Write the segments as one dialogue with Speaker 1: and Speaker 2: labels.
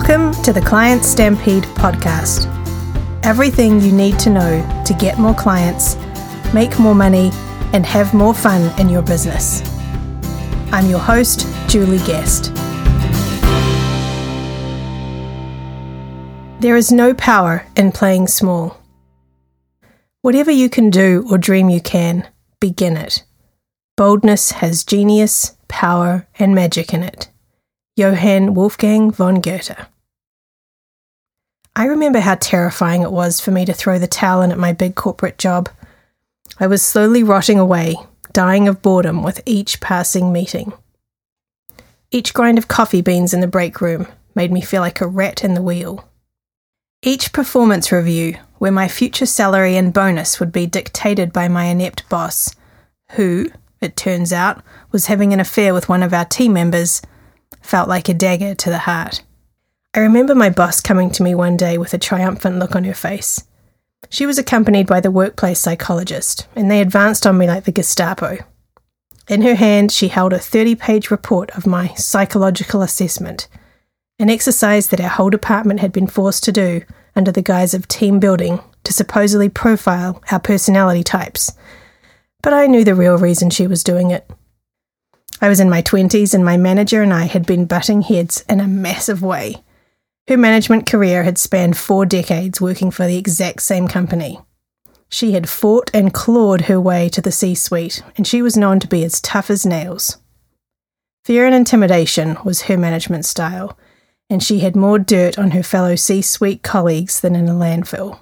Speaker 1: Welcome to the Client Stampede podcast. Everything you need to know to get more clients, make more money, and have more fun in your business. I'm your host, Julie Guest. There is no power in playing small. Whatever you can do or dream you can, begin it. Boldness has genius, power, and magic in it. Johann Wolfgang von Goethe. I remember how terrifying it was for me to throw the towel in at my big corporate job. I was slowly rotting away, dying of boredom with each passing meeting. Each grind of coffee beans in the break room made me feel like a rat in the wheel. Each performance review, where my future salary and bonus would be dictated by my inept boss, who, it turns out, was having an affair with one of our team members, felt like a dagger to the heart. I remember my boss coming to me one day with a triumphant look on her face. She was accompanied by the workplace psychologist, and they advanced on me like the Gestapo. In her hand, she held a 30 page report of my psychological assessment, an exercise that our whole department had been forced to do under the guise of team building to supposedly profile our personality types. But I knew the real reason she was doing it. I was in my 20s, and my manager and I had been butting heads in a massive way. Her management career had spanned four decades working for the exact same company. She had fought and clawed her way to the C suite, and she was known to be as tough as nails. Fear and intimidation was her management style, and she had more dirt on her fellow C suite colleagues than in a landfill.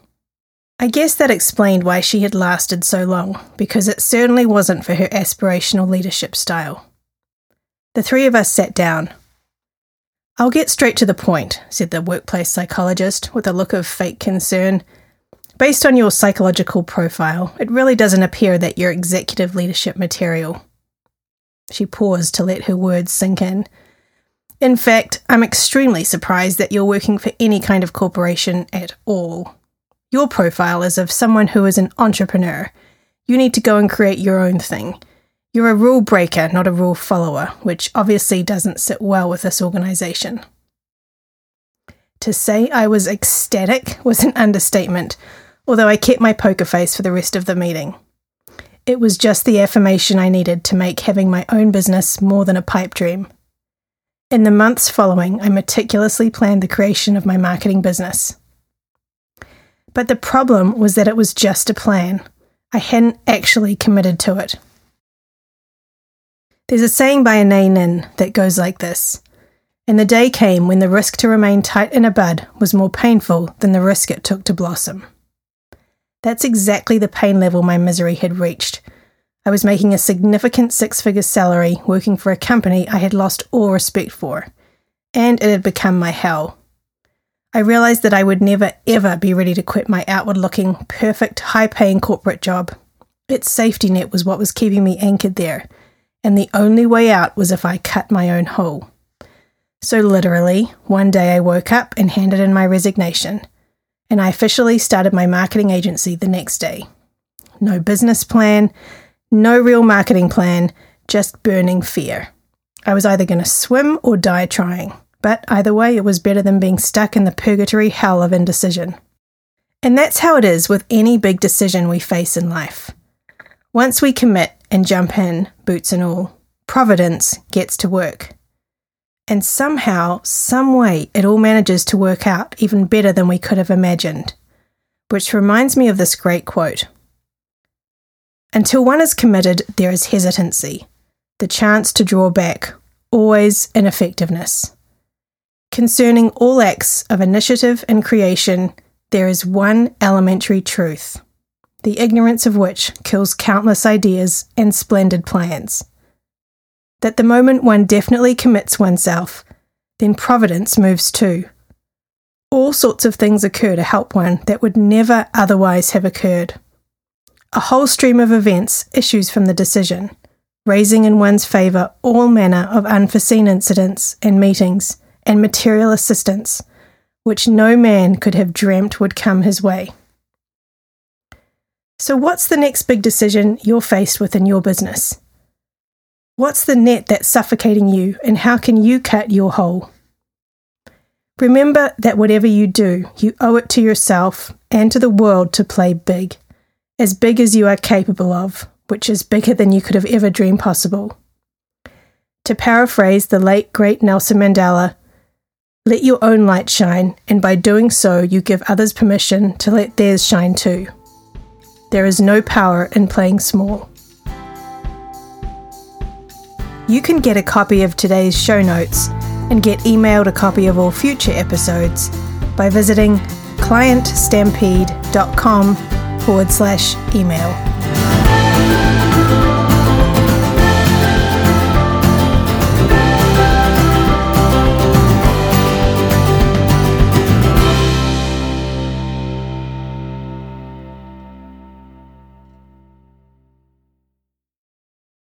Speaker 1: I guess that explained why she had lasted so long, because it certainly wasn't for her aspirational leadership style. The three of us sat down. I'll get straight to the point, said the workplace psychologist with a look of fake concern. Based on your psychological profile, it really doesn't appear that you're executive leadership material. She paused to let her words sink in. In fact, I'm extremely surprised that you're working for any kind of corporation at all. Your profile is of someone who is an entrepreneur. You need to go and create your own thing. You're a rule breaker, not a rule follower, which obviously doesn't sit well with this organisation. To say I was ecstatic was an understatement, although I kept my poker face for the rest of the meeting. It was just the affirmation I needed to make having my own business more than a pipe dream. In the months following, I meticulously planned the creation of my marketing business. But the problem was that it was just a plan. I hadn't actually committed to it. There's a saying by Anaïs Nin that goes like this And the day came when the risk to remain tight in a bud was more painful than the risk it took to blossom. That's exactly the pain level my misery had reached. I was making a significant six figure salary working for a company I had lost all respect for, and it had become my hell. I realized that I would never ever be ready to quit my outward looking, perfect, high paying corporate job. Its safety net was what was keeping me anchored there and the only way out was if I cut my own hole. So, literally, one day I woke up and handed in my resignation, and I officially started my marketing agency the next day. No business plan, no real marketing plan, just burning fear. I was either going to swim or die trying, but either way, it was better than being stuck in the purgatory hell of indecision. And that's how it is with any big decision we face in life. Once we commit and jump in, boots and all, Providence gets to work. And somehow, some way, it all manages to work out even better than we could have imagined. Which reminds me of this great quote Until one is committed, there is hesitancy, the chance to draw back, always ineffectiveness. Concerning all acts of initiative and creation, there is one elementary truth the ignorance of which kills countless ideas and splendid plans. That the moment one definitely commits oneself, then providence moves too. All sorts of things occur to help one that would never otherwise have occurred. A whole stream of events issues from the decision, raising in one's favour all manner of unforeseen incidents and meetings and material assistance, which no man could have dreamt would come his way. So, what's the next big decision you're faced with in your business? What's the net that's suffocating you, and how can you cut your hole? Remember that whatever you do, you owe it to yourself and to the world to play big, as big as you are capable of, which is bigger than you could have ever dreamed possible. To paraphrase the late great Nelson Mandela, let your own light shine, and by doing so, you give others permission to let theirs shine too. There is no power in playing small. You can get a copy of today's show notes and get emailed a copy of all future episodes by visiting clientstampede.com forward slash email.